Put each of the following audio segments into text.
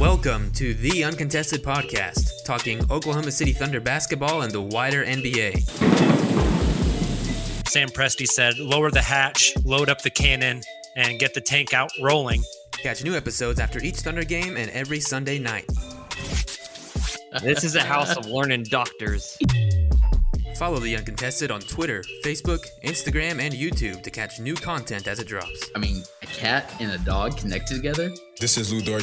Welcome to the Uncontested Podcast, talking Oklahoma City Thunder basketball and the wider NBA. Sam Presti said, lower the hatch, load up the cannon, and get the tank out rolling. Catch new episodes after each Thunder game and every Sunday night. This is a house of learning doctors. Follow the Uncontested on Twitter, Facebook, Instagram, and YouTube to catch new content as it drops. I mean, a cat and a dog connected together? This is Lu Dort.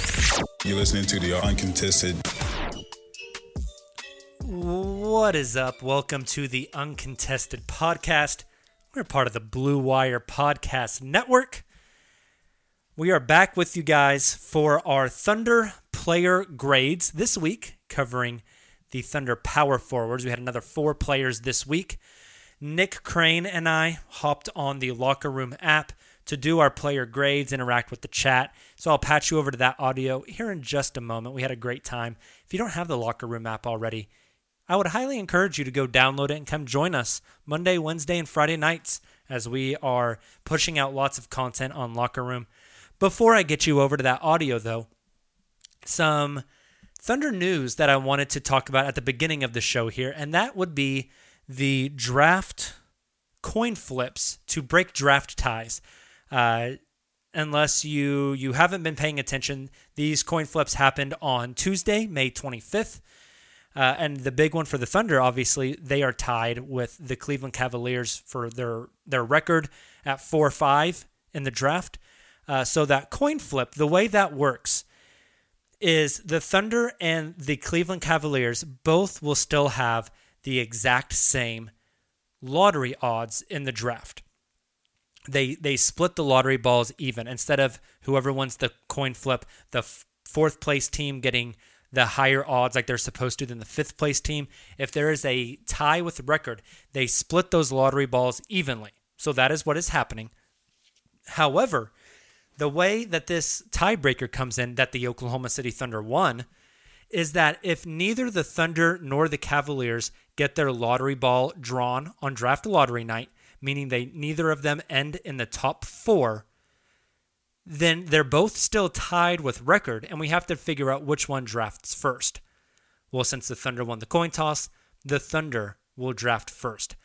You're listening to the Uncontested. What is up? Welcome to the Uncontested Podcast. We're part of the Blue Wire Podcast Network. We are back with you guys for our Thunder player grades this week, covering the Thunder power forwards. We had another four players this week. Nick Crane and I hopped on the locker room app to do our player grades, interact with the chat. So I'll patch you over to that audio here in just a moment. We had a great time. If you don't have the locker room app already, I would highly encourage you to go download it and come join us Monday, Wednesday, and Friday nights as we are pushing out lots of content on Locker Room. Before I get you over to that audio, though, some Thunder news that I wanted to talk about at the beginning of the show here, and that would be the draft coin flips to break draft ties. Uh, unless you you haven't been paying attention, these coin flips happened on Tuesday, May 25th. Uh, and the big one for the Thunder, obviously, they are tied with the Cleveland Cavaliers for their their record at four five in the draft. Uh, so that coin flip, the way that works is the Thunder and the Cleveland Cavaliers both will still have the exact same lottery odds in the draft. They they split the lottery balls even instead of whoever wins the coin flip, the f- fourth place team getting the higher odds like they're supposed to than the fifth place team. If there is a tie with record, they split those lottery balls evenly. So that is what is happening. However, the way that this tiebreaker comes in that the Oklahoma City Thunder won is that if neither the Thunder nor the Cavaliers get their lottery ball drawn on draft lottery night, meaning they neither of them end in the top 4, then they're both still tied with record and we have to figure out which one drafts first. Well, since the Thunder won the coin toss, the Thunder will draft first.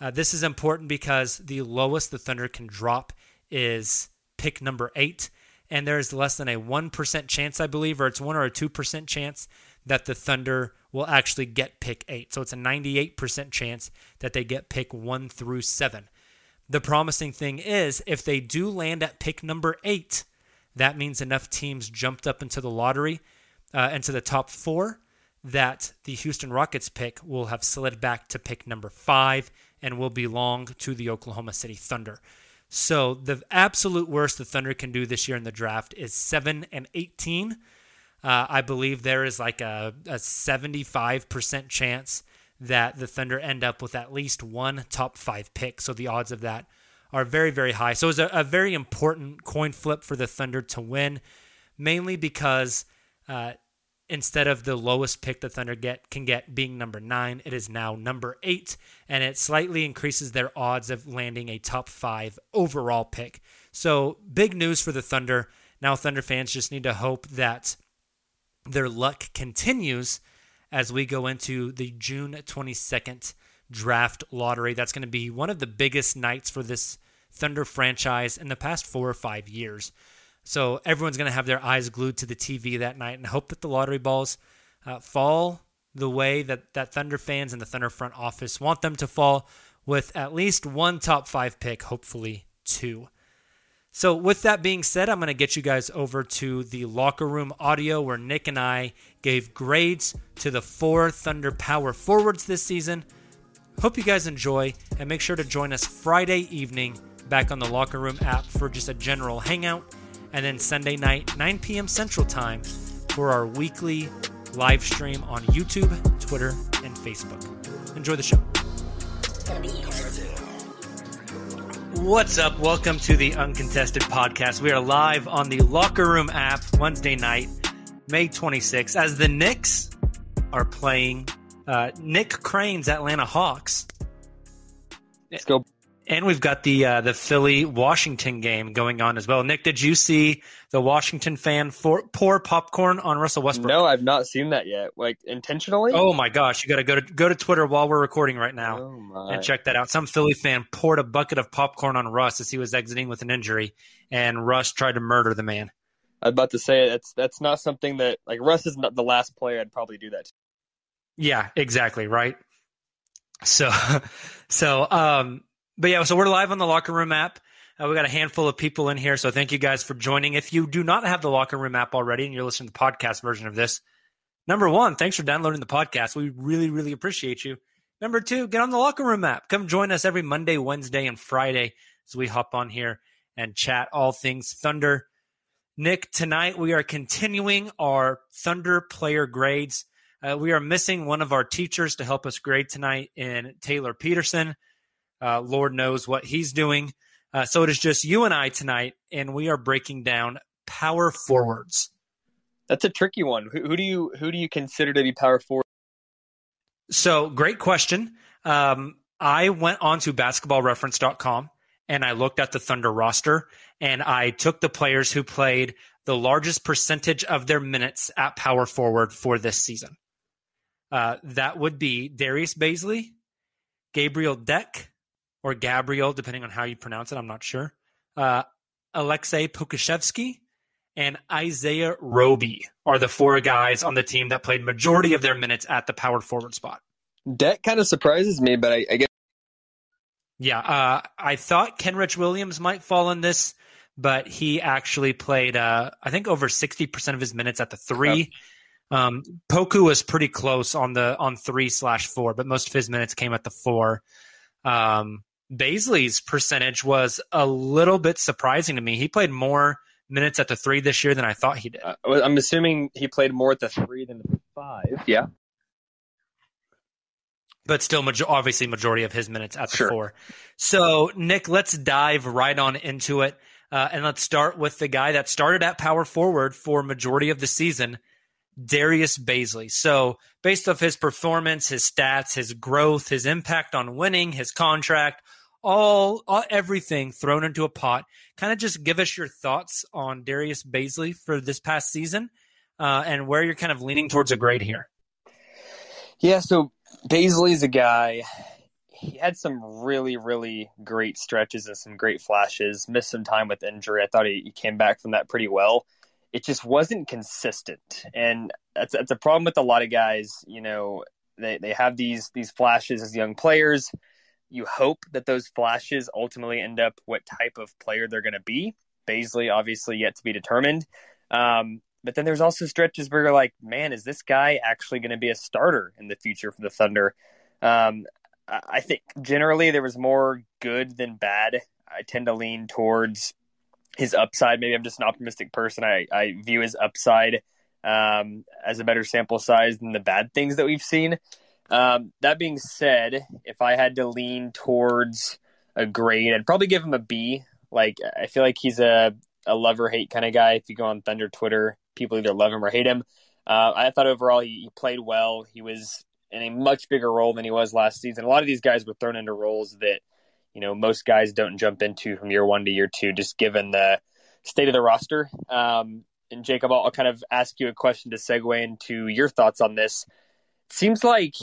Uh, this is important because the lowest the Thunder can drop is pick number eight. And there's less than a 1% chance, I believe, or it's 1 or a 2% chance that the Thunder will actually get pick eight. So it's a 98% chance that they get pick one through seven. The promising thing is if they do land at pick number eight, that means enough teams jumped up into the lottery, uh, into the top four, that the Houston Rockets pick will have slid back to pick number five and will belong to the Oklahoma City Thunder. So the absolute worst the Thunder can do this year in the draft is 7 and 18. Uh, I believe there is like a, a 75% chance that the Thunder end up with at least one top five pick. So the odds of that are very, very high. So it's a, a very important coin flip for the Thunder to win, mainly because uh, instead of the lowest pick the Thunder get can get being number nine, it is now number eight, and it slightly increases their odds of landing a top five overall pick. So big news for the Thunder. Now Thunder fans just need to hope that their luck continues as we go into the June 22nd draft lottery. That's going to be one of the biggest nights for this Thunder franchise in the past four or five years. So everyone's going to have their eyes glued to the TV that night and hope that the lottery balls uh, fall the way that, that Thunder fans and the Thunder front office want them to fall with at least one top five pick, hopefully two. So, with that being said, I'm going to get you guys over to the locker room audio where Nick and I gave grades to the four Thunder power forwards this season. Hope you guys enjoy and make sure to join us Friday evening back on the locker room app for just a general hangout, and then Sunday night, 9 p.m. Central Time, for our weekly live stream on YouTube, Twitter, and Facebook. Enjoy the show. What's up? Welcome to the Uncontested Podcast. We are live on the Locker Room app Wednesday night, May 26th, as the Knicks are playing uh, Nick Crane's Atlanta Hawks. Let's go. And we've got the uh, the Philly Washington game going on as well. Nick, did you see the Washington fan for, pour popcorn on Russell Westbrook? No, I've not seen that yet. Like intentionally? Oh my gosh, you got to go to go to Twitter while we're recording right now Oh and check that out. Some Philly fan poured a bucket of popcorn on Russ as he was exiting with an injury, and Russ tried to murder the man. I was about to say that's that's not something that like Russ is not the last player I'd probably do that. To. Yeah, exactly, right? So so um but yeah, so we're live on the locker room app. Uh, we got a handful of people in here, so thank you guys for joining. If you do not have the locker room app already and you're listening to the podcast version of this, number one, thanks for downloading the podcast. We really, really appreciate you. Number two, get on the locker room app. Come join us every Monday, Wednesday, and Friday as we hop on here and chat all things Thunder. Nick, tonight we are continuing our Thunder player grades. Uh, we are missing one of our teachers to help us grade tonight in Taylor Peterson. Uh, Lord knows what he's doing. Uh, so it is just you and I tonight, and we are breaking down power forwards. That's a tricky one. Who, who do you who do you consider to be power forward? So great question. Um, I went on to basketballreference.com and I looked at the Thunder roster and I took the players who played the largest percentage of their minutes at power forward for this season. Uh, that would be Darius Bazley, Gabriel Deck, or Gabriel, depending on how you pronounce it. I'm not sure. Uh, Aleksej Pokusevski and Isaiah Roby are the four guys on the team that played majority of their minutes at the power forward spot. That kind of surprises me, but I, I guess Yeah, uh, I thought Kenrich Williams might fall in this, but he actually played, uh, I think, over sixty percent of his minutes at the three. Um, Poku was pretty close on the on three slash four, but most of his minutes came at the four. Um, Bazley's percentage was a little bit surprising to me. He played more minutes at the three this year than I thought he did. uh, I'm assuming he played more at the three than the five. Yeah. but still major- obviously majority of his minutes at the Sure. four. So Nick, let's dive right on into it, uh, and let's start with the guy that started at power forward for majority of the season, Darius Bazley. So based off his performance, his stats, his growth, his impact on winning, his contract, all, all everything thrown into a pot. Kind of just give us your thoughts on Darius Bazley for this past season, uh, and where you're kind of leaning towards a grade here. Yeah, so Bazley's a guy. He had some really, really great stretches and some great flashes. Missed some time with injury. I thought he, he came back from that pretty well. It just wasn't consistent, and that's that's a problem with a lot of guys. You know, they they have these these flashes as young players. You hope that those flashes ultimately end up what type of player they're going to be. Bazley, obviously, yet to be determined. Um, but then there's also stretches where you're like, man, is this guy actually going to be a starter in the future for the Thunder? Um, I think generally there was more good than bad. I tend to lean towards his upside. Maybe I'm just an optimistic person. I, I view his upside um, as a better sample size than the bad things that we've seen. Um, that being said, if I had to lean towards a grade, I'd probably give him a B. Like I feel like he's a a love or hate kind of guy. If you go on Thunder Twitter, people either love him or hate him. Uh, I thought overall he, he, played well. He was in a much bigger role than he was last season. A lot of these guys were thrown into roles that you know most guys don't jump into from year one to year two, just given the state of the roster. Um, and Jacob, I'll, I'll kind of ask you a question to segue into your thoughts on this. Seems like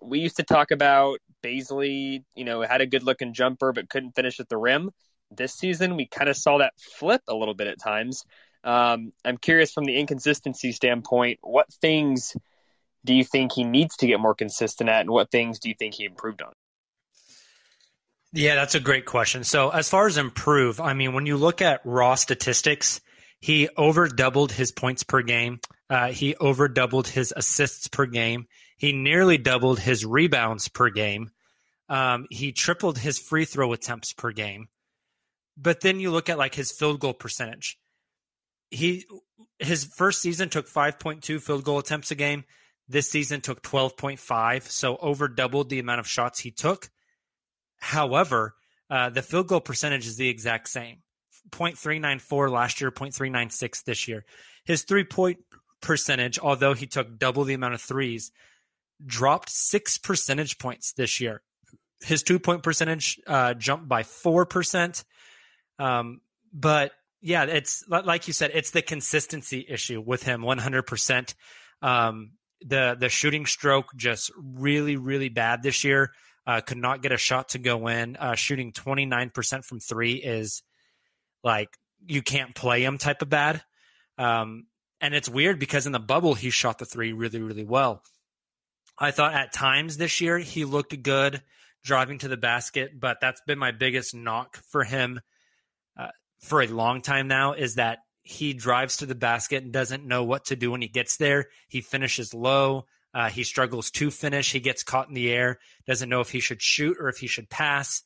we used to talk about Bazley, you know, had a good looking jumper but couldn't finish at the rim. This season, we kind of saw that flip a little bit at times. Um, I'm curious from the inconsistency standpoint, what things do you think he needs to get more consistent at, and what things do you think he improved on? Yeah, that's a great question. So, as far as improve, I mean, when you look at raw statistics, he over doubled his points per game. Uh, he over doubled his assists per game. He nearly doubled his rebounds per game. Um, he tripled his free throw attempts per game. But then you look at like his field goal percentage. He his first season took 5.2 field goal attempts a game. This season took 12.5, so over doubled the amount of shots he took. However, uh, the field goal percentage is the exact same 0.394 last year, 0.396 this year. His three point percentage, although he took double the amount of threes, dropped six percentage points this year. His two point percentage uh, jumped by 4%. Um, but yeah, it's like you said, it's the consistency issue with him 100%. Um, the, the shooting stroke just really, really bad this year. Uh, could not get a shot to go in. Uh, shooting 29% from three is like you can't play him type of bad. Um, and it's weird because in the bubble, he shot the three really, really well. I thought at times this year he looked good driving to the basket, but that's been my biggest knock for him uh, for a long time now is that he drives to the basket and doesn't know what to do when he gets there. He finishes low. Uh, he struggles to finish. He gets caught in the air, doesn't know if he should shoot or if he should pass.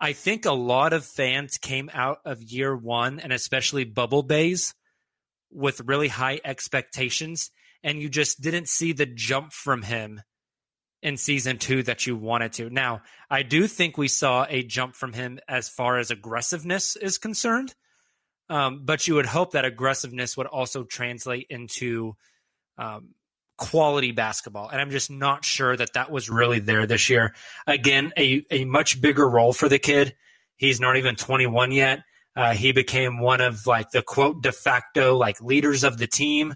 I think a lot of fans came out of year one and especially bubble days with really high expectations, and you just didn't see the jump from him in season two that you wanted to. Now, I do think we saw a jump from him as far as aggressiveness is concerned, um, but you would hope that aggressiveness would also translate into um, quality basketball. And I'm just not sure that that was really there this year. Again, a, a much bigger role for the kid. He's not even 21 yet. Uh, he became one of like the quote de facto like leaders of the team.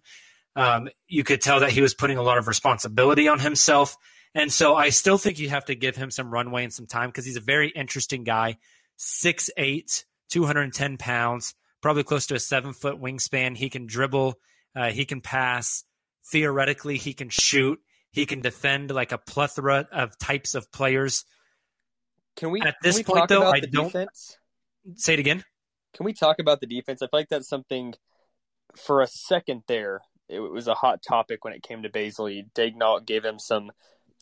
Um, you could tell that he was putting a lot of responsibility on himself. And so I still think you have to give him some runway and some time because he's a very interesting guy. 6'8, 210 pounds, probably close to a seven foot wingspan. He can dribble, uh, he can pass theoretically he can shoot, he can defend like a plethora of types of players. Can we at this point though? I don't defense? say it again. Can we talk about the defense? I feel like that's something. For a second there, it was a hot topic when it came to Bazley. Daigneault gave him some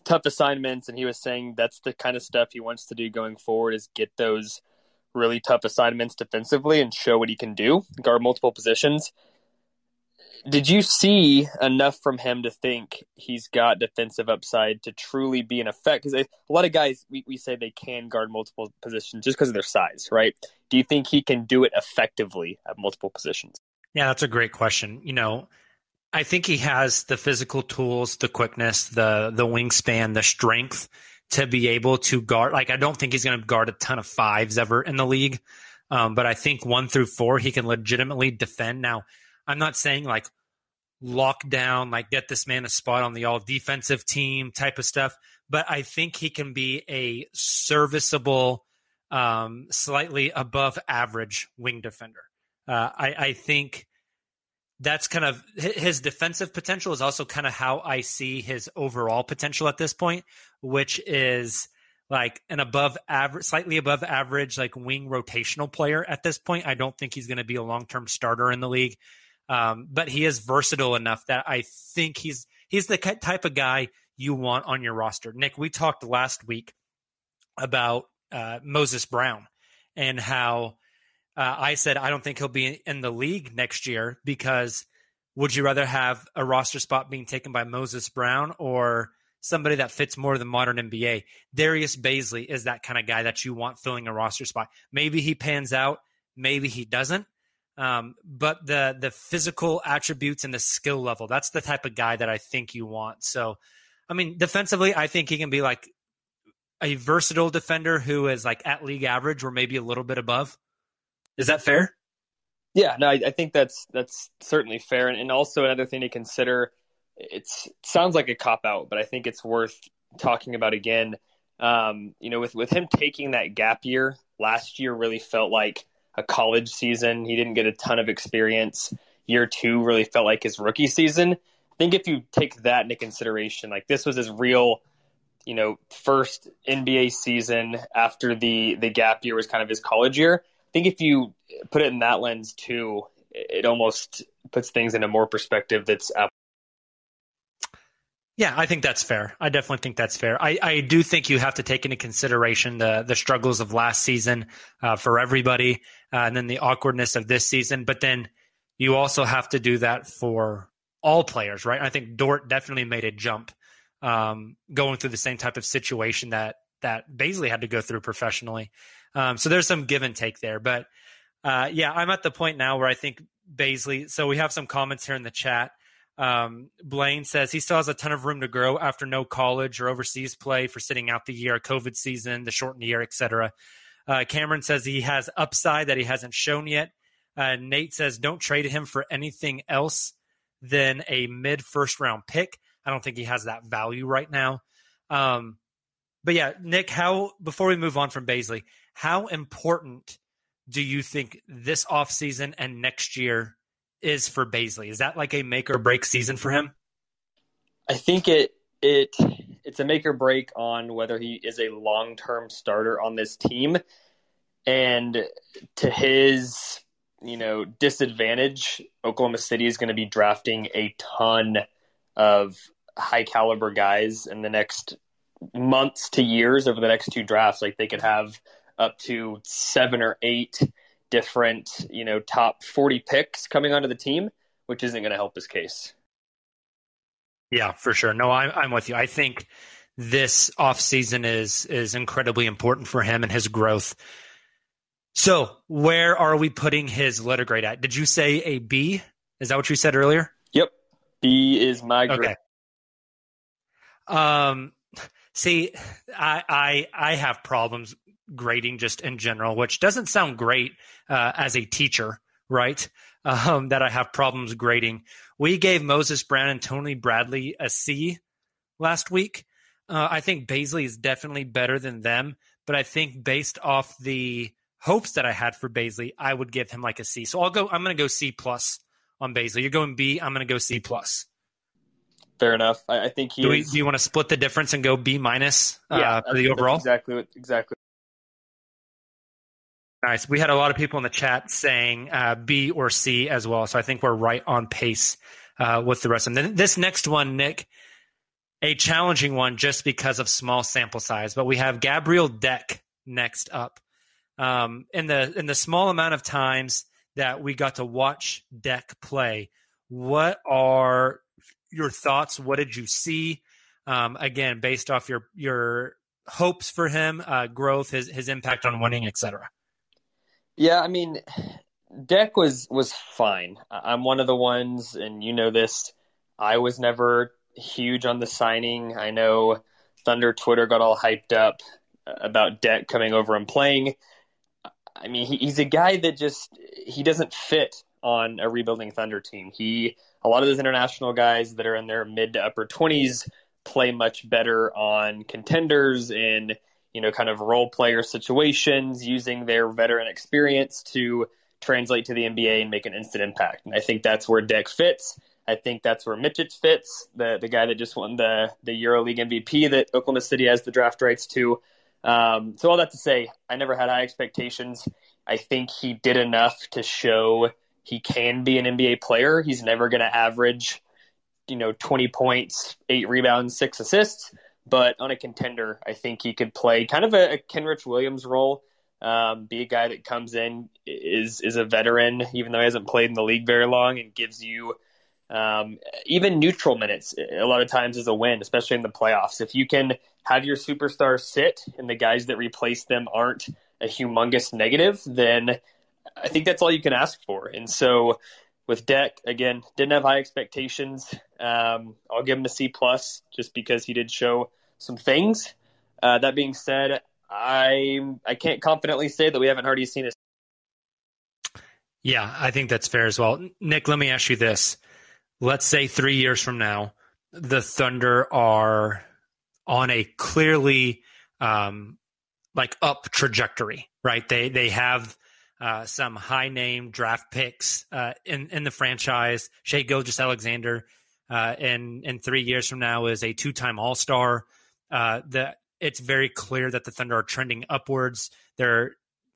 tough assignments, and he was saying that's the kind of stuff he wants to do going forward is get those really tough assignments defensively and show what he can do, guard multiple positions did you see enough from him to think he's got defensive upside to truly be an effect? Because a lot of guys, we, we say they can guard multiple positions just because of their size, right? Do you think he can do it effectively at multiple positions? Yeah, that's a great question. You know, I think he has the physical tools, the quickness, the the wingspan, the strength to be able to guard. Like, I don't think he's going to guard a ton of fives ever in the league, um, but I think one through four he can legitimately defend. Now, I'm not saying like lock down, like get this man a spot on the all defensive team type of stuff, but I think he can be a serviceable, um, slightly above average wing defender. Uh, I, I think that's kind of his defensive potential is also kind of how I see his overall potential at this point, which is like an above average, slightly above average, like wing rotational player at this point. I don't think he's going to be a long term starter in the league. Um, but he is versatile enough that I think he's he's the type of guy you want on your roster. Nick, we talked last week about uh, Moses Brown and how uh, I said I don't think he'll be in the league next year because would you rather have a roster spot being taken by Moses Brown or somebody that fits more the modern NBA? Darius Bazley is that kind of guy that you want filling a roster spot. Maybe he pans out, maybe he doesn't. Um, but the the physical attributes and the skill level, that's the type of guy that I think you want. So, I mean, defensively, I think he can be like a versatile defender who is like at league average or maybe a little bit above. Is that fair? Yeah, no, I, I think that's that's certainly fair, and, and also another thing to consider. It's it sounds like a cop out, but I think it's worth talking about again. Um, you know, with with him taking that gap year last year, really felt like a college season. He didn't get a ton of experience. Year two really felt like his rookie season. I think if you take that into consideration, like this was his real, you know, first NBA season after the the gap year was kind of his college year. I think if you put it in that lens too, it almost puts things in a more perspective that's yeah, I think that's fair. I definitely think that's fair. I, I do think you have to take into consideration the the struggles of last season uh, for everybody, uh, and then the awkwardness of this season. But then you also have to do that for all players, right? I think Dort definitely made a jump um, going through the same type of situation that that Bazley had to go through professionally. Um, so there's some give and take there. But uh, yeah, I'm at the point now where I think Bazley. So we have some comments here in the chat. Um, Blaine says he still has a ton of room to grow after no college or overseas play for sitting out the year, COVID season, the shortened year, etc. Uh, Cameron says he has upside that he hasn't shown yet. Uh, Nate says don't trade him for anything else than a mid first round pick. I don't think he has that value right now. Um, but yeah, Nick, how before we move on from Bazley, how important do you think this offseason and next year is for Bazley? Is that like a make or break season for him? I think it it it's a make or break on whether he is a long term starter on this team. And to his, you know, disadvantage, Oklahoma City is going to be drafting a ton of high caliber guys in the next months to years over the next two drafts. Like they could have up to seven or eight different, you know, top 40 picks coming onto the team, which isn't going to help his case. Yeah, for sure. No, I'm, I'm with you. I think this offseason is is incredibly important for him and his growth. So, where are we putting his letter grade at? Did you say a B? Is that what you said earlier? Yep. B is my grade. Okay. Um see, I I I have problems grading just in general, which doesn't sound great uh, as a teacher, right? Um, that I have problems grading. We gave Moses Brown and Tony Bradley a C last week. Uh, I think Bazley is definitely better than them, but I think based off the hopes that I had for Bazley, I would give him like a C. So I'll go. I'm going to go C plus on Bazley. You're going B. I'm going to go C plus. Fair enough. I, I think he. Do, is, do you want to split the difference and go B minus uh, yeah, for the overall? exactly. Exactly. Nice. We had a lot of people in the chat saying uh, B or C as well. So I think we're right on pace uh, with the rest of them. This next one, Nick, a challenging one just because of small sample size. But we have Gabriel Deck next up. Um, in the in the small amount of times that we got to watch Deck play, what are your thoughts? What did you see? Um, again, based off your your hopes for him, uh, growth, his his impact on winning, etc. Yeah, I mean, Deck was was fine. I'm one of the ones, and you know this. I was never huge on the signing. I know Thunder Twitter got all hyped up about Deck coming over and playing. I mean, he, he's a guy that just he doesn't fit on a rebuilding Thunder team. He a lot of those international guys that are in their mid to upper twenties play much better on contenders in you know, kind of role player situations using their veteran experience to translate to the NBA and make an instant impact. And I think that's where Deck fits. I think that's where Micic fits, the the guy that just won the the EuroLeague MVP that Oklahoma City has the draft rights to. Um, so all that to say, I never had high expectations. I think he did enough to show he can be an NBA player. He's never going to average, you know, 20 points, eight rebounds, six assists. But on a contender, I think he could play kind of a, a Kenrich Williams role. Um, be a guy that comes in is is a veteran, even though he hasn't played in the league very long, and gives you Um, even neutral minutes, a lot of times, is a win, especially in the playoffs. If you can have your superstar sit and the guys that replace them aren't a humongous negative, then I think that's all you can ask for. And so with Deck, again, didn't have high expectations. Um, I'll give him a C plus just because he did show some things. Uh, that being said, I I can't confidently say that we haven't already seen a. Yeah, I think that's fair as well. Nick, let me ask you this: Let's say three years from now, the Thunder are on a clearly um, like up trajectory, right? They they have uh, some high name draft picks uh, in in the franchise. Shai Gilgeous-Alexander, uh, in in three years from now, is a two time All Star. Uh, that it's very clear that the Thunder are trending upwards. They're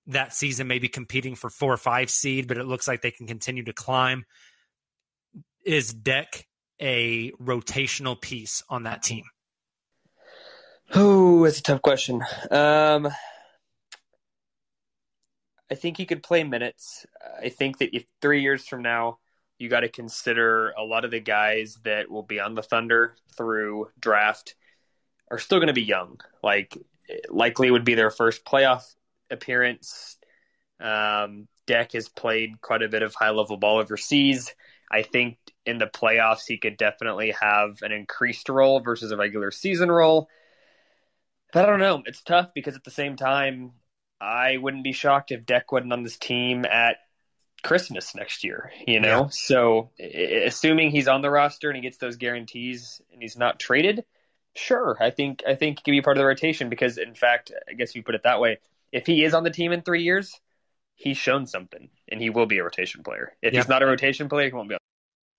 that season maybe competing for four or five seed, but it looks like they can continue to climb. Is Deck a rotational piece on that team? Oh, it's a tough question. Um, I think he could play minutes. I think that if three years from now, you got to consider a lot of the guys that will be on the Thunder through draft are still going to be young. Like, likely would be their first playoff appearance. Um, Deck has played quite a bit of high level ball overseas. I think in the playoffs, he could definitely have an increased role versus a regular season role. But I don't know. It's tough because at the same time, I wouldn't be shocked if Deck wasn't on this team at Christmas next year, you know? Yeah. So, assuming he's on the roster and he gets those guarantees and he's not traded, sure. I think I think he can be part of the rotation because in fact, I guess if you put it that way, if he is on the team in 3 years, he's shown something and he will be a rotation player. If yeah. he's not a rotation player, he won't be. On.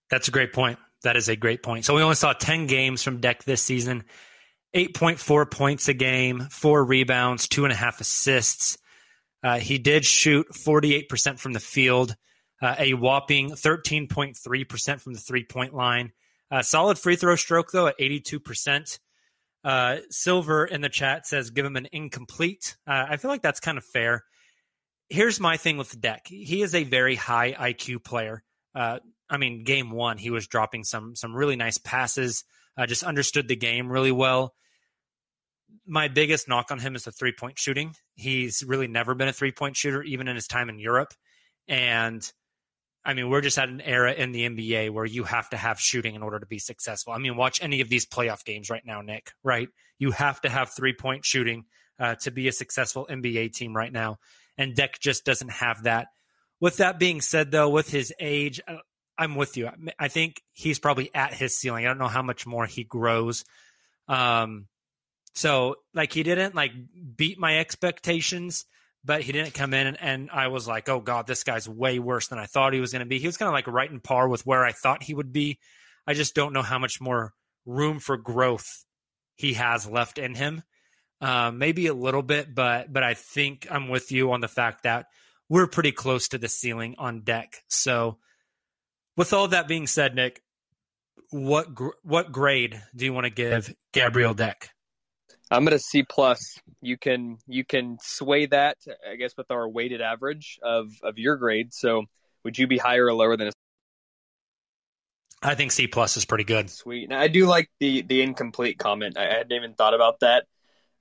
That's a great point. That is a great point. So we only saw 10 games from Deck this season. 8.4 points a game, four rebounds, two and a half assists. Uh, he did shoot 48% from the field, uh, a whopping 13.3% from the three point line. Uh, solid free throw stroke, though, at 82%. Uh, Silver in the chat says give him an incomplete. Uh, I feel like that's kind of fair. Here's my thing with the Deck. He is a very high IQ player. Uh, I mean, game one, he was dropping some some really nice passes. just understood the game really well my biggest knock on him is the three point shooting. He's really never been a three point shooter, even in his time in Europe. And I mean, we're just at an era in the NBA where you have to have shooting in order to be successful. I mean, watch any of these playoff games right now, Nick, right? You have to have three point shooting uh, to be a successful NBA team right now. And Deck just doesn't have that. With that being said, though, with his age, uh, I'm with you. I think he's probably at his ceiling. I don't know how much more he grows. Um, so like he didn't like beat my expectations, but he didn't come in and, and I was like, oh god, this guy's way worse than I thought he was going to be. He was kind of like right in par with where I thought he would be. I just don't know how much more room for growth he has left in him. Uh, maybe a little bit, but but I think I'm with you on the fact that we're pretty close to the ceiling on Deck. So, with all that being said, Nick, what gr- what grade do you want to give Gabriel Deck? I'm going to C plus. You can you can sway that, I guess, with our weighted average of of your grade. So, would you be higher or lower than a? I think C plus is pretty good. Sweet. Now, I do like the the incomplete comment. I hadn't even thought about that.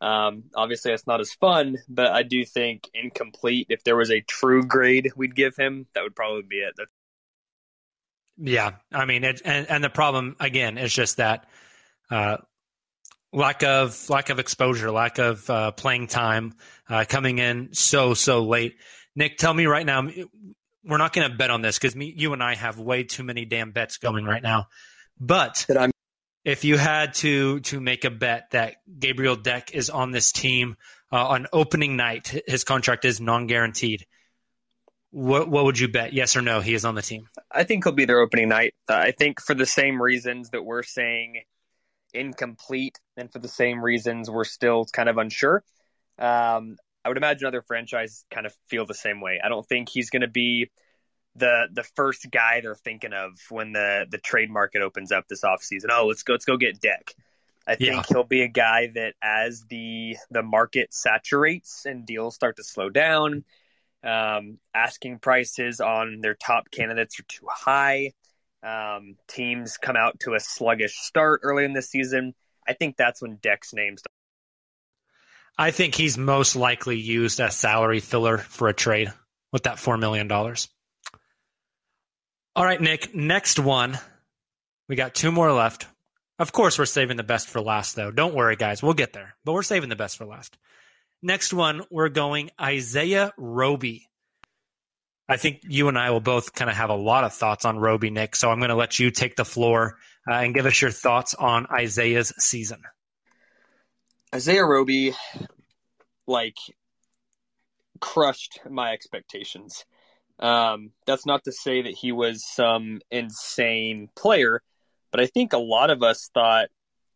Um, obviously, it's not as fun, but I do think incomplete. If there was a true grade we'd give him, that would probably be it. That's- yeah, I mean, it, and and the problem again is just that uh, lack of lack of exposure, lack of uh, playing time, uh, coming in so so late. Nick, tell me right now. We're not going to bet on this because you and I have way too many damn bets going right now. But if you had to to make a bet that Gabriel Deck is on this team uh, on opening night, his contract is non guaranteed. What what would you bet? Yes or no? He is on the team. I think he'll be there opening night. I think for the same reasons that we're saying incomplete, and for the same reasons, we're still kind of unsure. Um, I would imagine other franchises kind of feel the same way. I don't think he's going to be the the first guy they're thinking of when the the trade market opens up this offseason. Oh, let's go let's go get Deck. I think yeah. he'll be a guy that as the the market saturates and deals start to slow down, um, asking prices on their top candidates are too high um, teams come out to a sluggish start early in the season, I think that's when Deck's name's. I think he's most likely used as salary filler for a trade with that $4 million. All right, Nick, next one. We got two more left. Of course, we're saving the best for last, though. Don't worry, guys. We'll get there, but we're saving the best for last. Next one, we're going Isaiah Roby. I think you and I will both kind of have a lot of thoughts on Roby, Nick. So I'm going to let you take the floor uh, and give us your thoughts on Isaiah's season. Isaiah Roby, like, crushed my expectations. Um, that's not to say that he was some insane player, but I think a lot of us thought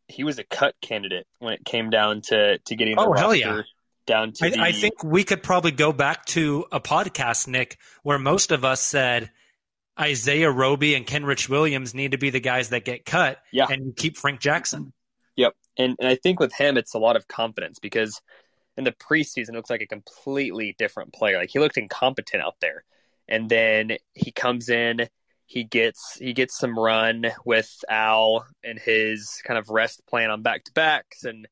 he was a cut candidate when it came down to to getting the oh, roster hell yeah. Down to I, the. I think we could probably go back to a podcast, Nick, where most of us said Isaiah Roby and Kenrich Williams need to be the guys that get cut, Yeah. and you keep Frank Jackson. Yep, and and I think with him, it's a lot of confidence because in the preseason, it looks like a completely different player. Like he looked incompetent out there, and then he comes in, he gets he gets some run with Al and his kind of rest plan on back to backs and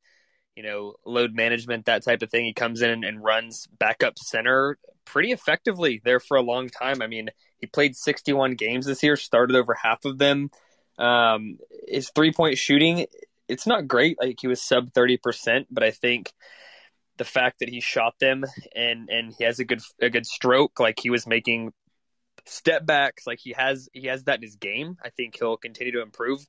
you know load management that type of thing. He comes in and runs backup center pretty effectively there for a long time. I mean, he played 61 games this year, started over half of them. Um, his three point shooting, it's not great. Like he was sub 30%, but I think the fact that he shot them and and he has a good a good stroke, like he was making step backs, like he has he has that in his game. I think he'll continue to improve.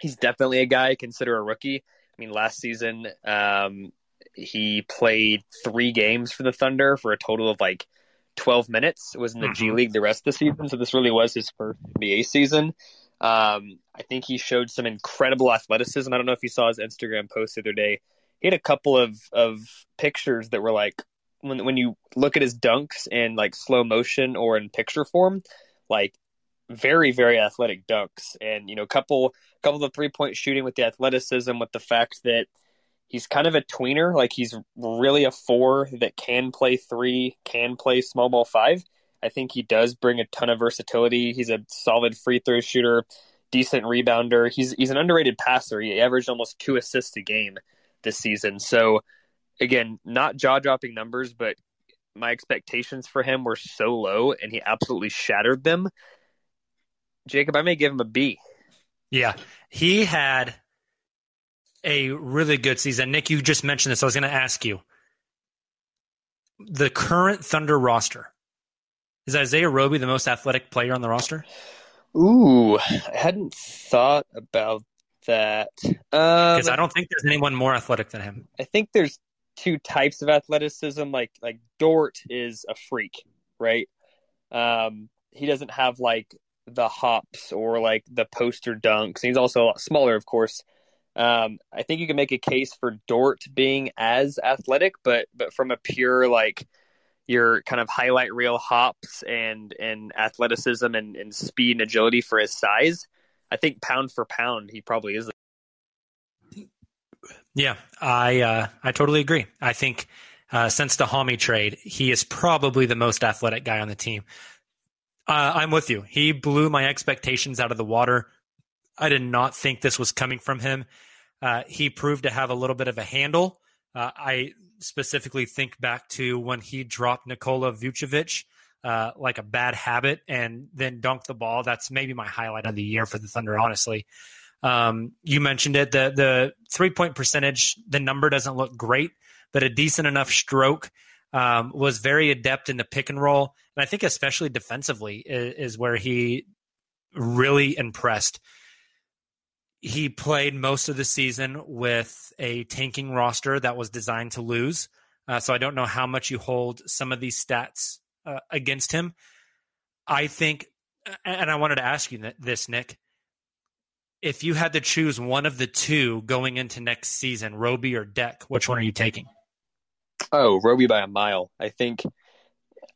He's definitely a guy I consider a rookie. I mean, last season um, he played three games for the Thunder for a total of like 12 minutes. It was in the G League the rest of the season, so this really was his first NBA season. Um, I think he showed some incredible athleticism. I don't know if you saw his Instagram post the other day. He had a couple of, of pictures that were like when when you look at his dunks in like slow motion or in picture form, like very very athletic dunks, and you know couple couple of three point shooting with the athleticism, with the fact that he's kind of a tweener, like he's really a four that can play three, can play small ball five. I think he does bring a ton of versatility. He's a solid free throw shooter, decent rebounder. He's he's an underrated passer. He averaged almost two assists a game this season. So again, not jaw dropping numbers, but my expectations for him were so low, and he absolutely shattered them. Jacob, I may give him a B. Yeah, he had a really good season. Nick, you just mentioned this. I was going to ask you the current Thunder roster. Is Isaiah Roby the most athletic player on the roster? Ooh, I hadn't thought about that. Because Um, I don't think there's anyone more athletic than him. I think there's two types of athleticism. Like like Dort is a freak, right? Um, he doesn't have like the hops or like the poster dunks. He's also a lot smaller, of course. Um, I think you can make a case for Dort being as athletic, but but from a pure like your kind of highlight reel hops and and athleticism and, and speed and agility for his size, I think pound for pound he probably is. Yeah, I uh, I totally agree. I think uh, since the Hami trade, he is probably the most athletic guy on the team. Uh, I'm with you. He blew my expectations out of the water. I did not think this was coming from him. Uh, he proved to have a little bit of a handle. Uh, I specifically think back to when he dropped Nikola Vucevic uh, like a bad habit and then dunked the ball. That's maybe my highlight of the year for the Thunder, honestly. Um, you mentioned it. The the three point percentage, the number doesn't look great, but a decent enough stroke. Um, was very adept in the pick and roll, and I think especially defensively is, is where he really impressed. He played most of the season with a tanking roster that was designed to lose. Uh, so I don't know how much you hold some of these stats uh, against him. I think, and I wanted to ask you this, Nick if you had to choose one of the two going into next season, Roby or Deck, which one are you taking? Oh, Roby by a mile. I think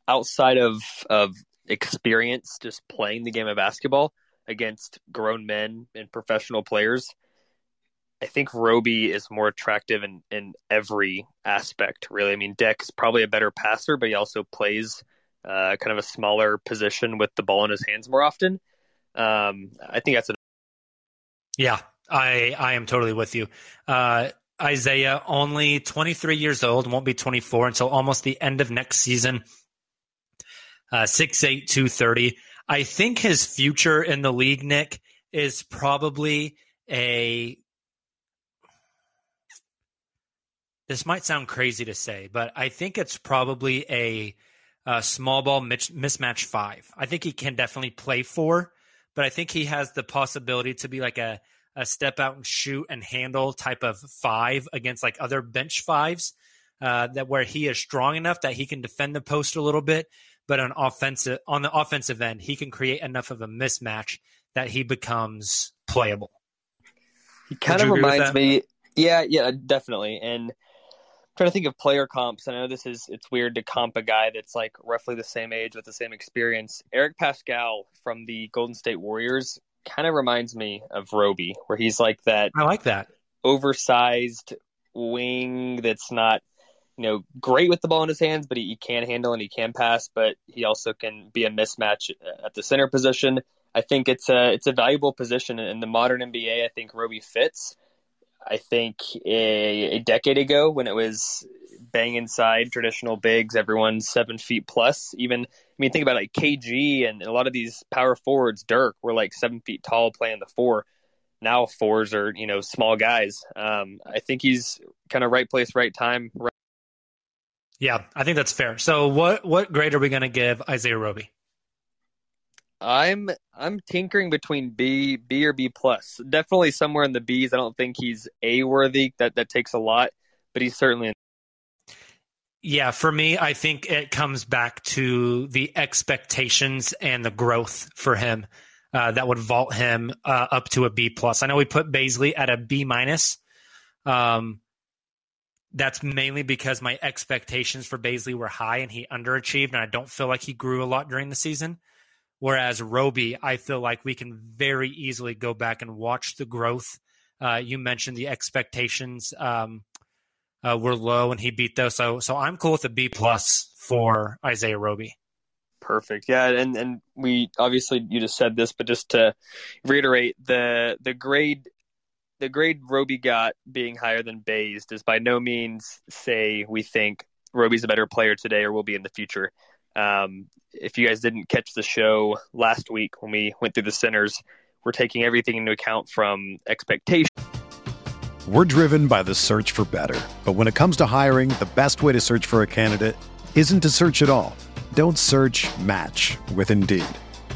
outside of of experience just playing the game of basketball against grown men and professional players, I think Roby is more attractive in, in every aspect, really. I mean, Deck's probably a better passer, but he also plays uh, kind of a smaller position with the ball in his hands more often. Um, I think that's a Yeah, I I am totally with you. Uh, Isaiah only 23 years old, won't be 24 until almost the end of next season. Uh, 6'8", 230. I think his future in the league, Nick, is probably a. This might sound crazy to say, but I think it's probably a, a small ball mis- mismatch five. I think he can definitely play four, but I think he has the possibility to be like a a step out and shoot and handle type of five against like other bench fives uh, that where he is strong enough that he can defend the post a little bit, but on offensive on the offensive end he can create enough of a mismatch that he becomes playable. He kind of reminds me, yeah, yeah, definitely. And I'm trying to think of player comps. I know this is it's weird to comp a guy that's like roughly the same age with the same experience. Eric Paschall from the Golden State Warriors kind of reminds me of Roby, where he's like that. I like that oversized wing that's not, you know, great with the ball in his hands, but he, he can handle and he can pass, but he also can be a mismatch at the center position. I think it's a it's a valuable position in the modern NBA. I think Roby fits. I think a, a decade ago when it was bang inside traditional bigs, everyone's seven feet plus. Even I mean, think about like KG and a lot of these power forwards. Dirk were like seven feet tall playing the four. Now fours are you know small guys. Um, I think he's kind of right place, right time. Right- yeah, I think that's fair. So what what grade are we going to give Isaiah Roby? I'm I'm tinkering between B B or B plus. Definitely somewhere in the B's. I don't think he's A worthy. That that takes a lot, but he's certainly. In- yeah, for me, I think it comes back to the expectations and the growth for him uh, that would vault him uh, up to a B plus. I know we put Bazley at a B minus. Um, that's mainly because my expectations for Bazley were high and he underachieved, and I don't feel like he grew a lot during the season. Whereas Roby, I feel like we can very easily go back and watch the growth. Uh, you mentioned the expectations um, uh, were low, and he beat those. So, so I'm cool with a B plus for Isaiah Roby. Perfect. Yeah, and and we obviously you just said this, but just to reiterate, the the grade the grade Roby got being higher than Bays does by no means say we think Roby's a better player today or will be in the future. Um, if you guys didn't catch the show last week when we went through the centers, we're taking everything into account from expectation. We're driven by the search for better. But when it comes to hiring, the best way to search for a candidate isn't to search at all. Don't search match with Indeed.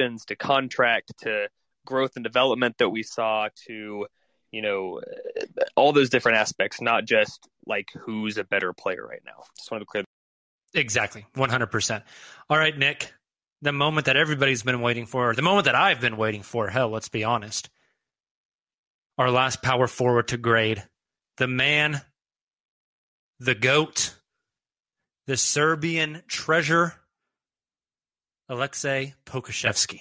To contract, to growth and development that we saw, to you know all those different aspects, not just like who's a better player right now. Just wanted to clear. Exactly, one hundred percent. All right, Nick. The moment that everybody's been waiting for, the moment that I've been waiting for. Hell, let's be honest. Our last power forward to grade, the man, the goat, the Serbian treasure, Aleksej Pokusevski.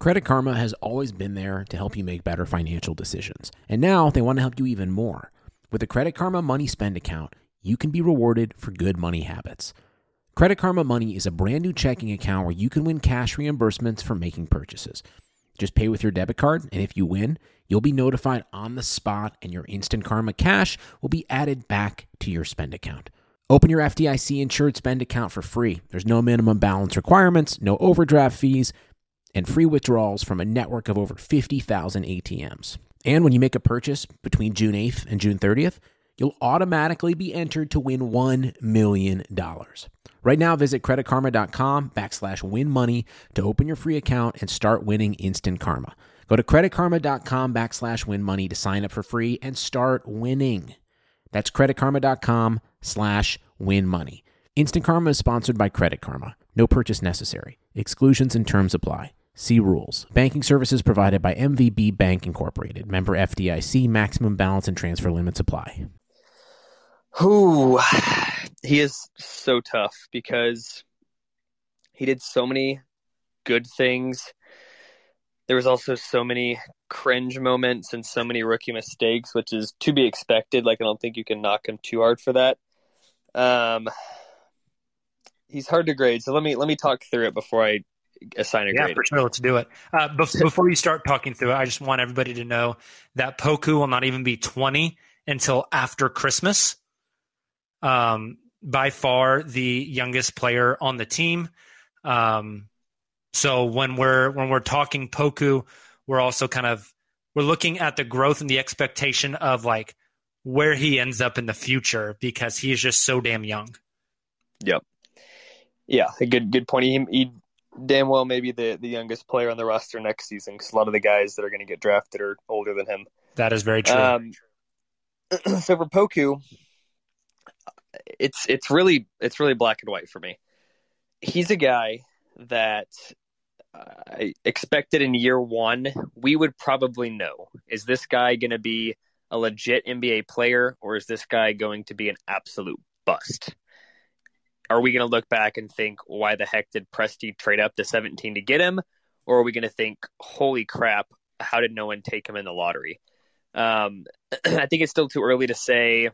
Credit Karma has always been there to help you make better financial decisions. And now they want to help you even more. With the Credit Karma Money Spend account, you can be rewarded for good money habits. Credit Karma Money is a brand new checking account where you can win cash reimbursements for making purchases. Just pay with your debit card, and if you win, you'll be notified on the spot, and your Instant Karma cash will be added back to your spend account. Open your FDIC insured spend account for free. There's no minimum balance requirements, no overdraft fees. and free withdrawals from a network of over 50,000 ATMs. And when you make a purchase between June 8th and June 30th, you'll automatically be entered to win $1 million. Right now, visit creditkarma.com backslash win money to open your free account and start winning instant karma. Go to creditkarma.com backslash win money to sign up for free and start winning. That's creditkarma.com slash win money. Instant Karma is sponsored by Credit Karma. No purchase necessary. Exclusions and terms apply. See rules. Banking services provided by MVB Bank Incorporated. Member FDIC. Maximum balance and transfer limits apply. Who he is so tough because he did so many good things. There was also so many cringe moments and so many rookie mistakes, which is to be expected. Like I don't think you can knock him too hard for that. Um, he's hard to grade. So let me let me talk through it before I assign a yeah, grade. Yeah, for sure. Let's do it. Uh, bef- before you start talking through it, I just want everybody to know that Poku will not even be 20 until after Christmas. Um, by far the youngest player on the team. Um, so when we're when we're talking Poku, we're also kind of we're looking at the growth and the expectation of like where he ends up in the future because he's just so damn young. Yep. Yeah, a good good point. He, he damn well maybe the the youngest player on the roster next season because a lot of the guys that are going to get drafted are older than him. That is very true. Um, so for Poku, it's it's really it's really black and white for me. He's a guy that I expected in year one we would probably know is this guy going to be a legit NBA player or is this guy going to be an absolute bust? Are we going to look back and think why the heck did Presti trade up to 17 to get him, or are we going to think holy crap how did no one take him in the lottery? Um, I think it's still too early to say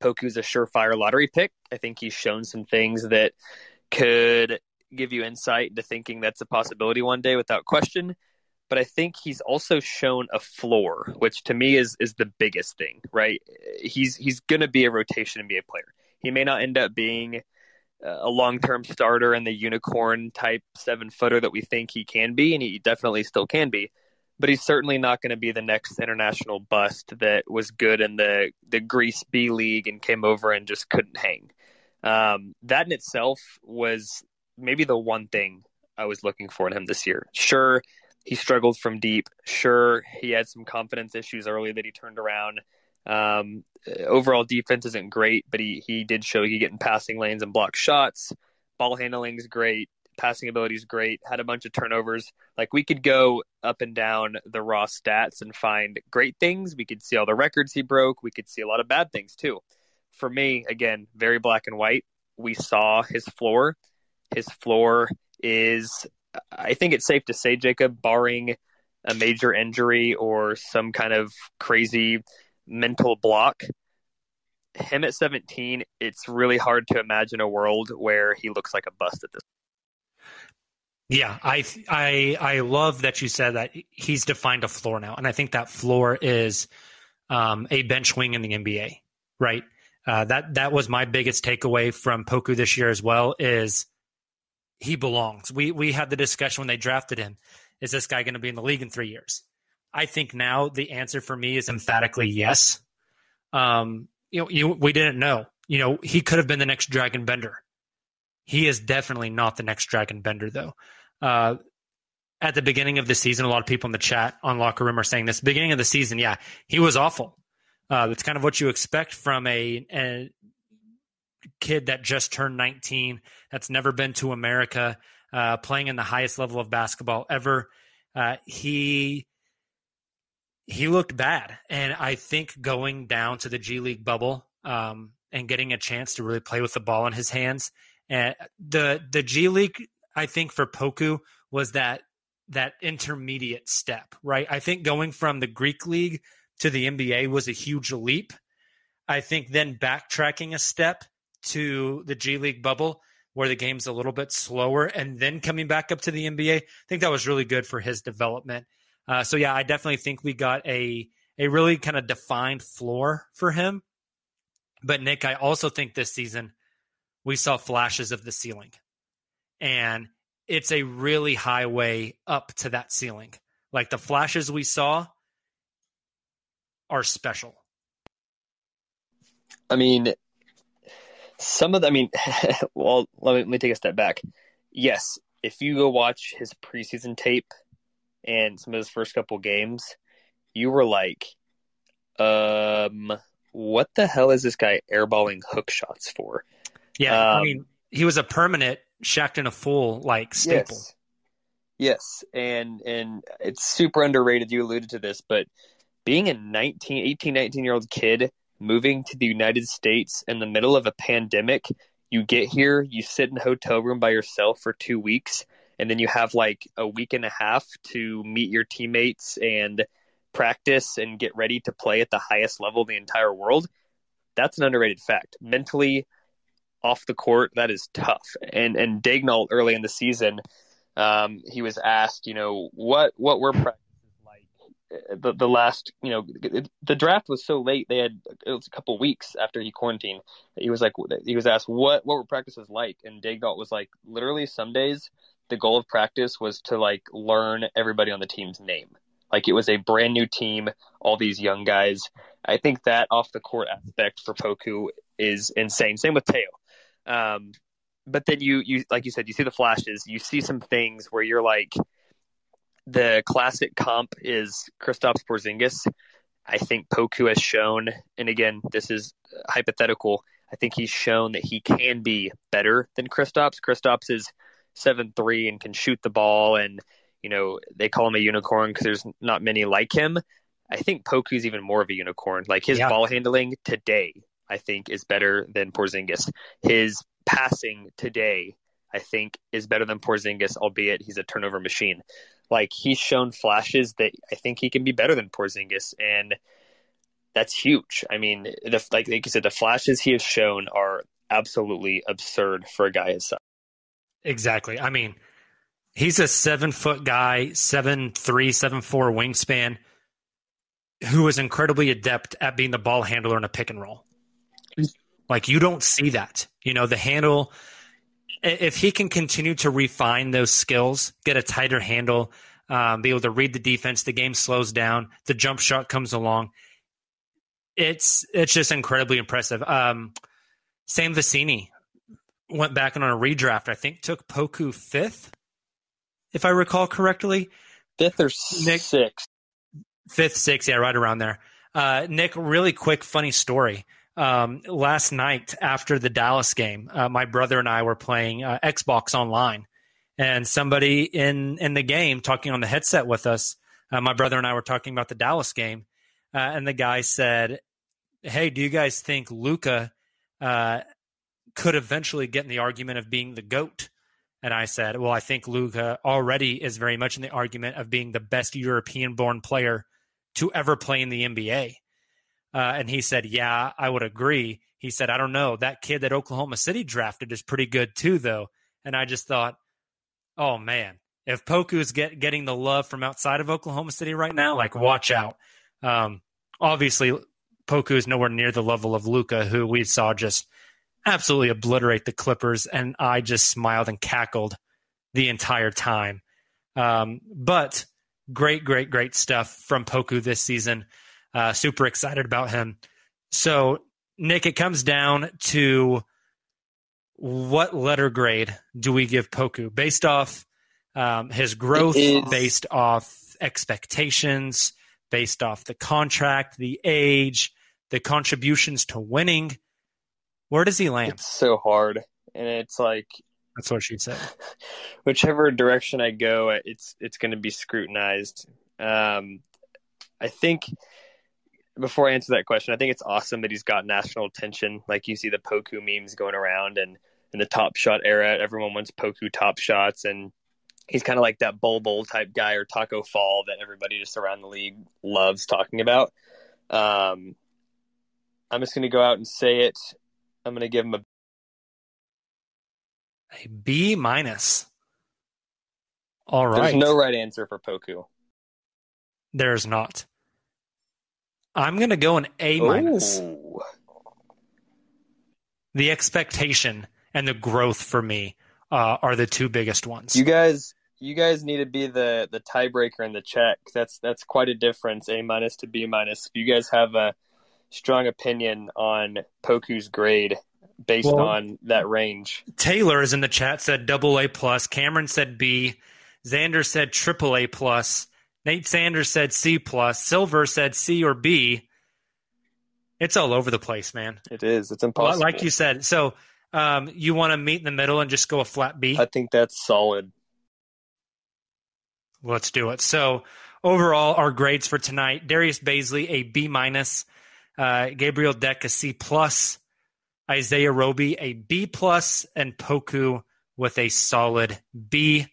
Poku's a surefire lottery pick. I think he's shown some things that could give you insight into thinking that's a possibility one day without question. But I think he's also shown a floor, which to me is is the biggest thing, right? He's he's going to be a rotation NBA player. He may not end up being a long term starter and the unicorn type seven footer that we think he can be, and he definitely still can be but he's certainly not going to be the next international bust that was good in the the Greece B League and came over and just couldn't hang. Um, that in itself was maybe the one thing I was looking for in him this year. Sure, he struggled from deep. Sure, he had some confidence issues early that he turned around. Um, overall defense isn't great, but he he did show he get in passing lanes and block shots. Ball handling is great passing ability is great, had a bunch of turnovers. Like we could go up and down the raw stats and find great things. We could see all the records he broke. We could see a lot of bad things too. For me, again, very black and white. We saw his floor. His floor is, I think it's safe to say, Jacob, barring a major injury or some kind of crazy mental block, him at 17, it's really hard to imagine a world where he looks like a bust at this yeah, I I I love that you said that he's defined a floor now, and I think that floor is um, a bench wing in the NBA, right? Uh, that that was my biggest takeaway from Poku this year as well. Is he belongs? We we had the discussion when they drafted him. Is this guy going to be in the league in three years? I think now the answer for me is emphatically yes. Um, you know, you, we didn't know. You know, he could have been the next Dragan Bender. He is definitely not the next Dragan Bender, though. Uh, at the beginning of the season, a lot of people in the chat on Locker Room are saying this. Beginning of the season, yeah, he was awful. Uh, that's kind of what you expect from a, a, kid that just turned 19, that's never been to America, uh, playing in the highest level of basketball ever. Uh, he he looked bad, and I think going down to the G League bubble um, and getting a chance to really play with the ball in his hands and the the G League, I think for Poku was that that intermediate step, right? I think going from the Greek league to the NBA was a huge leap. I think then backtracking a step to the G League bubble where the game's a little bit slower and then coming back up to the NBA, I think that was really good for his development. Uh, so yeah, I definitely think we got a a really kind of defined floor for him. But Nick, I also think this season we saw flashes of the ceiling. And it's a really high way up to that ceiling. Like the flashes we saw are special. I mean, some of the, I mean, well, let me, let me take a step back. Yes, if you go watch his preseason tape and some of his first couple games, you were like, um, what the hell is this guy airballing hook shots for? Yeah, Um, I mean, he was a permanent Shaqtin' a Fool like staple. Yes. Yes, and and it's super underrated. You alluded to this, but being a 19, 18, 19 year old kid moving to the United States in the middle of a pandemic, you get here, you sit in a hotel room by yourself for two weeks, and then you have like a week and a half to meet your teammates and practice and get ready to play at the highest level in the entire world. That's an underrated fact. Mentally, off the court, that is tough. And and Daigneault early in the season, um, he was asked, you know, what what were? Uh, The the last, you know, the draft was so late. They had it was a couple weeks after he quarantined. He was like, he was asked what what were practices like, and Daigneault was like, literally, some days the goal of practice was to like learn everybody on the team's name. Like it was a brand new team, all these young guys. I think that off the court aspect for Poku is insane. Same with Teo. Um, but then you you like you said, you see the flashes, you see some things where you're like, the classic comp is Kristaps Porzingis. I think Poku has shown, and again, this is hypothetical. I think he's shown that he can be better than Kristaps. Kristaps is seven three and can shoot the ball, and you know they call him a unicorn because there's not many like him. I think Poku's even more of a unicorn. Like his Yeah. ball handling today, I think, is better than Porzingis. His passing today, I think, is better than Porzingis, albeit he's a turnover machine. Like he's shown flashes that I think he can be better than Porzingis, and that's huge. I mean, the, like like you said, the flashes he has shown are absolutely absurd for a guy his size. Exactly. I mean, he's a seven foot guy, seven three, seven four wingspan, who is incredibly adept at being the ball handler in a pick and roll. Like you don't see that. You know, the handle. If he can continue to refine those skills, get a tighter handle, um, be able to read the defense, the game slows down, the jump shot comes along. It's it's just incredibly impressive. Um, Sam Vecenie went back and on a redraft. I think took Poku fifth, if I recall correctly. Fifth or Nick- sixth. Fifth, sixth, yeah, right around there. Uh, Nick, really quick, funny story. Um, last night after the Dallas game, uh, my brother and I were playing uh, Xbox online, and somebody in in the game talking on the headset with us. Uh, my brother and I were talking about the Dallas game, uh, and the guy said, "Hey, do you guys think Luka uh, could eventually get in the argument of being the goat?" And I said, "Well, I think Luka already is very much in the argument of being the best European-born player to ever play in the NBA." Uh, and he said, "Yeah, I would agree." He said, "I don't know. That kid that Oklahoma City drafted is pretty good too, though." And I just thought, "Oh man, if Poku is get, getting the love from outside of Oklahoma City right now, like watch out." Um, obviously, Poku is nowhere near the level of Luka, who we saw just absolutely obliterate the Clippers, and I just smiled and cackled the entire time. Um, but great, great, great stuff from Poku this season. Uh, super excited about him. So, Nick, it comes down to what letter grade do we give Poku based off um, his growth, based off expectations, based off the contract, the age, the contributions to winning? Where does he land? It's so hard, and it's like That's what she said. whichever direction I go, it's it's going to be scrutinized. Um, I think before I answer that question, I think it's awesome that he's got national attention. Like you see the Poku memes going around, and in the Top Shot era, everyone wants Poku top shots, and he's kind of like that Bol Bol type guy or Tacko Fall that everybody just around the league loves talking about. Um, I'm just going to go out and say it. I'm going to give him a A B minus. All right. There's no right answer for Poku. There's not. I'm going to go an A minus. The expectation and the growth for me uh, are the two biggest ones. You guys, you guys need to be the the tiebreaker in the chat. That's that's quite a difference, A minus to B minus. If you guys have a strong opinion on Poku's grade based Well- on that range, Taylor is in the chat said double A plus. Cameron said B. Xander said triple A plus. Nate Sanders said C plus. Silver said C or B. It's all over the place, man. it is. It's impossible. Like you said, so um, you want to meet in the middle and just go a flat B. I think that's solid. Let's do it. So overall, our grades for tonight: Darius Bazley a B minus, uh, Gabriel Deck a C plus, Isaiah Roby a B plus, and Poku with a solid B.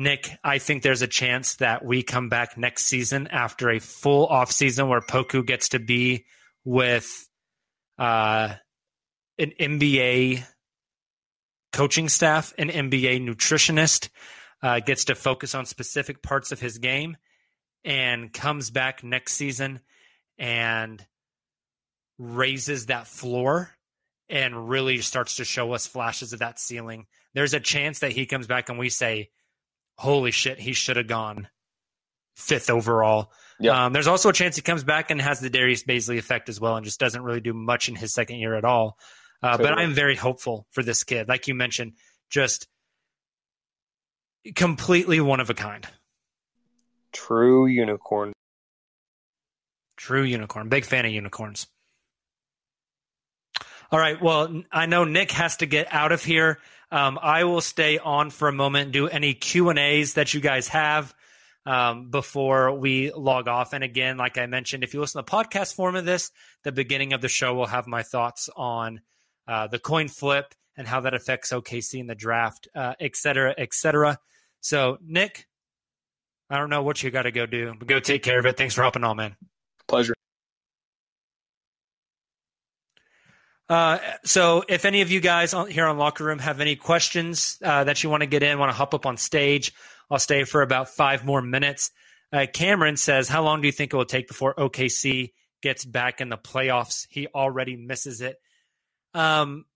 Nick, I think there's a chance that we come back next season after a full off season where Poku gets to be with uh, an NBA coaching staff, an NBA nutritionist, uh, gets to focus on specific parts of his game, and comes back next season and raises that floor and really starts to show us flashes of that ceiling. There's a chance that he comes back and we say, holy shit, he should have gone fifth overall. Yeah. Um, there's also a chance he comes back and has the Darius Bazley effect as well and just doesn't really do much in his second year at all. Uh, But I'm very hopeful for this kid. Like you mentioned, just completely one of a kind. True unicorn. True unicorn. Big fan of unicorns. All right. Well, I know Nick has to get out of here. Um, I will stay on for a moment, and do any Q and A's that you guys have um, before we log off. And again, like I mentioned, if you listen to the podcast form of this, the beginning of the show will have my thoughts on uh, the coin flip and how that affects OKC in the draft, uh, et cetera, et cetera. So, Nick, I don't know what you got to go do, but go take care of it. Thanks for helping on, man. Pleasure. Uh, so, if any of you guys here on Locker Room have any questions uh, that you want to get in, want to hop up on stage, I'll stay for about five more minutes. Uh, Cameron says, How long do you think it will take before OKC gets back in the playoffs? He already misses it. Um,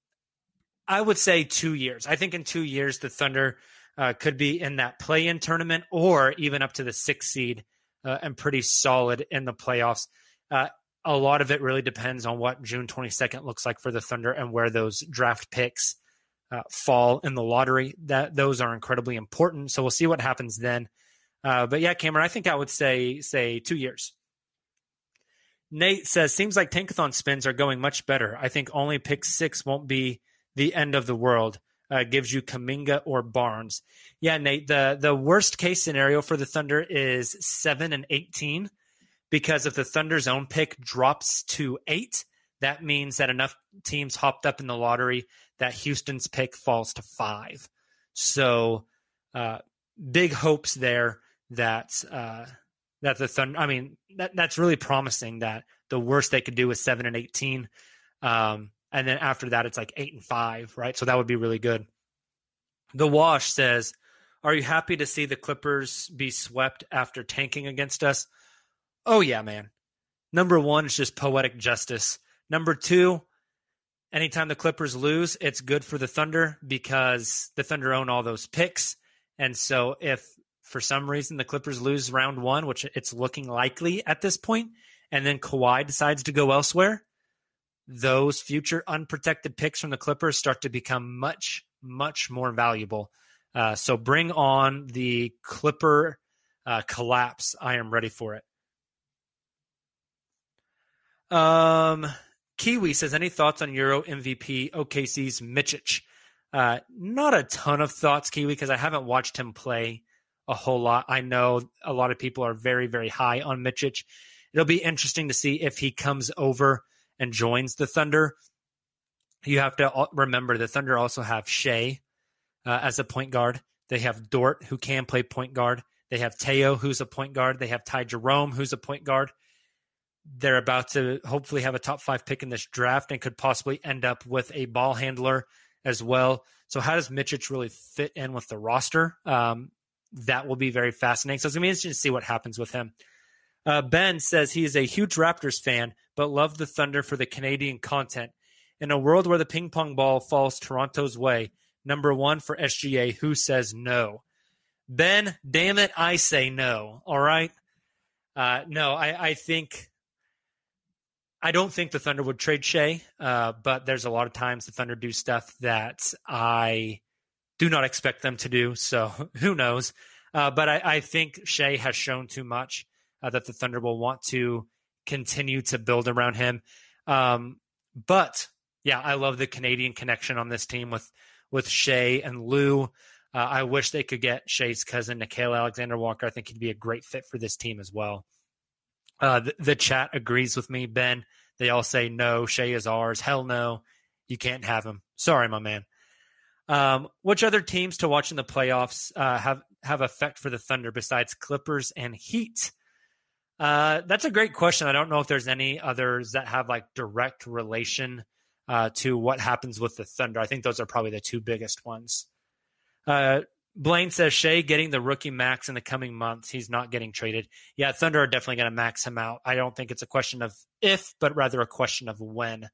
I would say two years. I think in two years, the Thunder uh, could be in that play in tournament or even up to the sixth seed uh, and pretty solid in the playoffs. Uh, a lot of it really depends on what June 22nd looks like for the Thunder and where those draft picks uh, fall in the lottery. That those are incredibly important. So we'll see what happens then. Uh, but yeah, Cameron, I think I would say say two years. Nate says seems like tankathon spins are going much better. I think only pick six won't be the end of the world. Uh, gives you Kuminga or Barnes. Yeah, Nate. The the worst case scenario for the Thunder is seven and eighteen because if the Thunder's own pick drops to eight, that means that enough teams hopped up in the lottery that Houston's pick falls to five. So, uh, big hopes there that uh, that the Thunder. I mean, that that's really promising. That the worst they could do is seven and eighteen, um, and then after that, it's like eight and five, right? So that would be really good. The Wash says, "Are you happy to see the Clippers be swept after tanking against us?" Oh yeah, man. Number one is just poetic justice. Number two, anytime the Clippers lose, it's good for the Thunder because the Thunder own all those picks. And so if for some reason the Clippers lose round one, which it's looking likely at this point, and then Kawhi decides to go elsewhere, those future unprotected picks from the Clippers start to become much, much more valuable. Uh, so bring on the Clipper uh, collapse. I am ready for it. Um, Kiwi says, any thoughts on Euro MVP OKC's Micic? Uh, not a ton of thoughts, Kiwi, because I haven't watched him play a whole lot. I know a lot of people are very, very high on Micic. It'll be interesting to see if he comes over and joins the Thunder. You have to remember the Thunder also have Shai uh, as a point guard. They have Dort, who can play point guard. They have Teo, who's a point guard. They have Ty Jerome, who's a point guard they're about to hopefully have a top five pick in this draft and could possibly end up with a ball handler as well. So, how does Micic really fit in with the roster? Um, that will be very fascinating. So, it's to be interesting to see what happens with him. Uh, ben says he is a huge Raptors fan, but loved the Thunder for the Canadian content. In a world where the ping pong ball falls Toronto's way, number one for SGA. Who says no? Ben, damn it, I say no. All right. Uh, no, I, I think I don't think the Thunder would trade Shai, uh, but there's a lot of times the Thunder do stuff that I do not expect them to do. So who knows? Uh, but I, I, think Shai has shown too much uh, that the Thunder will want to continue to build around him. Um, but yeah, I love the Canadian connection on this team with with Shai and Lu. Uh, I wish they could get Shai's cousin, Nickeil Alexander Walker. I think he'd be a great fit for this team as well. Uh, the, the, chat agrees with me, Ben. They all say no. Shai is ours. Hell no, you can't have him. Sorry, my man. Um, which other teams to watch in the playoffs uh, have have effect for the Thunder besides Clippers and Heat? Uh, that's a great question. I don't know if there's any others that have like direct relation uh, to what happens with the Thunder. I think those are probably the two biggest ones. Uh, Blaine says Shai getting the rookie max in the coming months. He's not getting traded. Yeah, Thunder are definitely going to max him out. I don't think it's a question of if, but rather a question of when.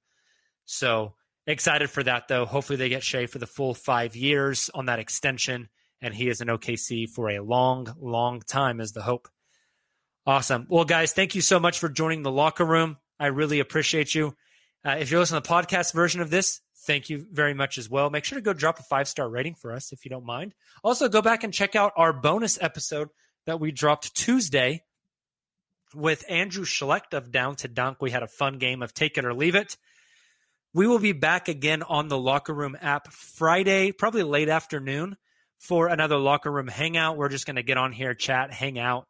So excited for that, though. Hopefully, they get Shai for the full five years on that extension, and he is an OKC for a long, long time, is the hope. Awesome. Well, guys, thank you so much for joining the locker room. I really appreciate you. Uh, if you're listening to the podcast version of this, thank you very much as well. Make sure to go drop a five star rating for us if you don't mind. Also, go back and check out our bonus episode that we dropped Tuesday with Andrew Schlecht of Down to Dunk. We had a fun game of Take It or Leave It. We will be back again on the Locker Room app Friday, probably late afternoon, for another Locker Room hangout. We're just going to get on here, chat, hang out,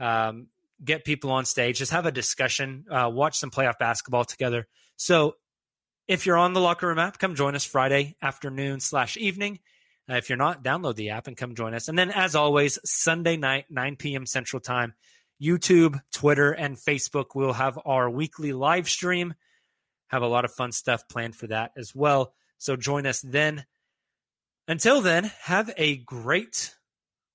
um, get people on stage, just have a discussion, uh, watch some playoff basketball together. So if you're on the Locker Room app, come join us Friday afternoon slash evening. Uh, if you're not, download the app and come join us. And then, as always, Sunday night, 9 p.m. Central Time, YouTube, Twitter, and Facebook will have our weekly live stream. Have a lot of fun stuff planned for that as well. So join us then. Until then, have a great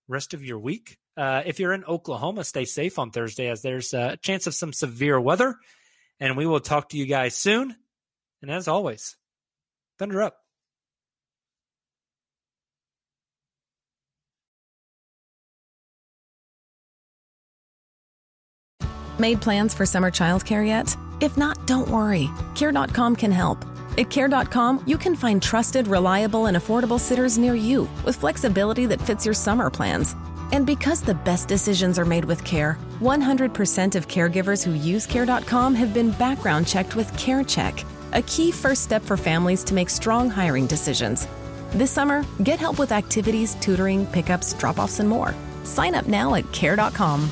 rest of your week. Uh, if you're in Oklahoma, stay safe on Thursday as there's a chance of some severe weather. And we will talk to you guys soon. And as always, thunder up. Made plans for summer childcare yet? If not, don't worry. Care.com can help. At Care.com, you can find trusted, reliable, and affordable sitters near you with flexibility that fits your summer plans. And because the best decisions are made with care, 100% of caregivers who use Care.com have been background checked with CareCheck a key first step for families to make strong hiring decisions. This summer, get help with activities, tutoring, pickups, drop offs, and more. Sign up now at care.com.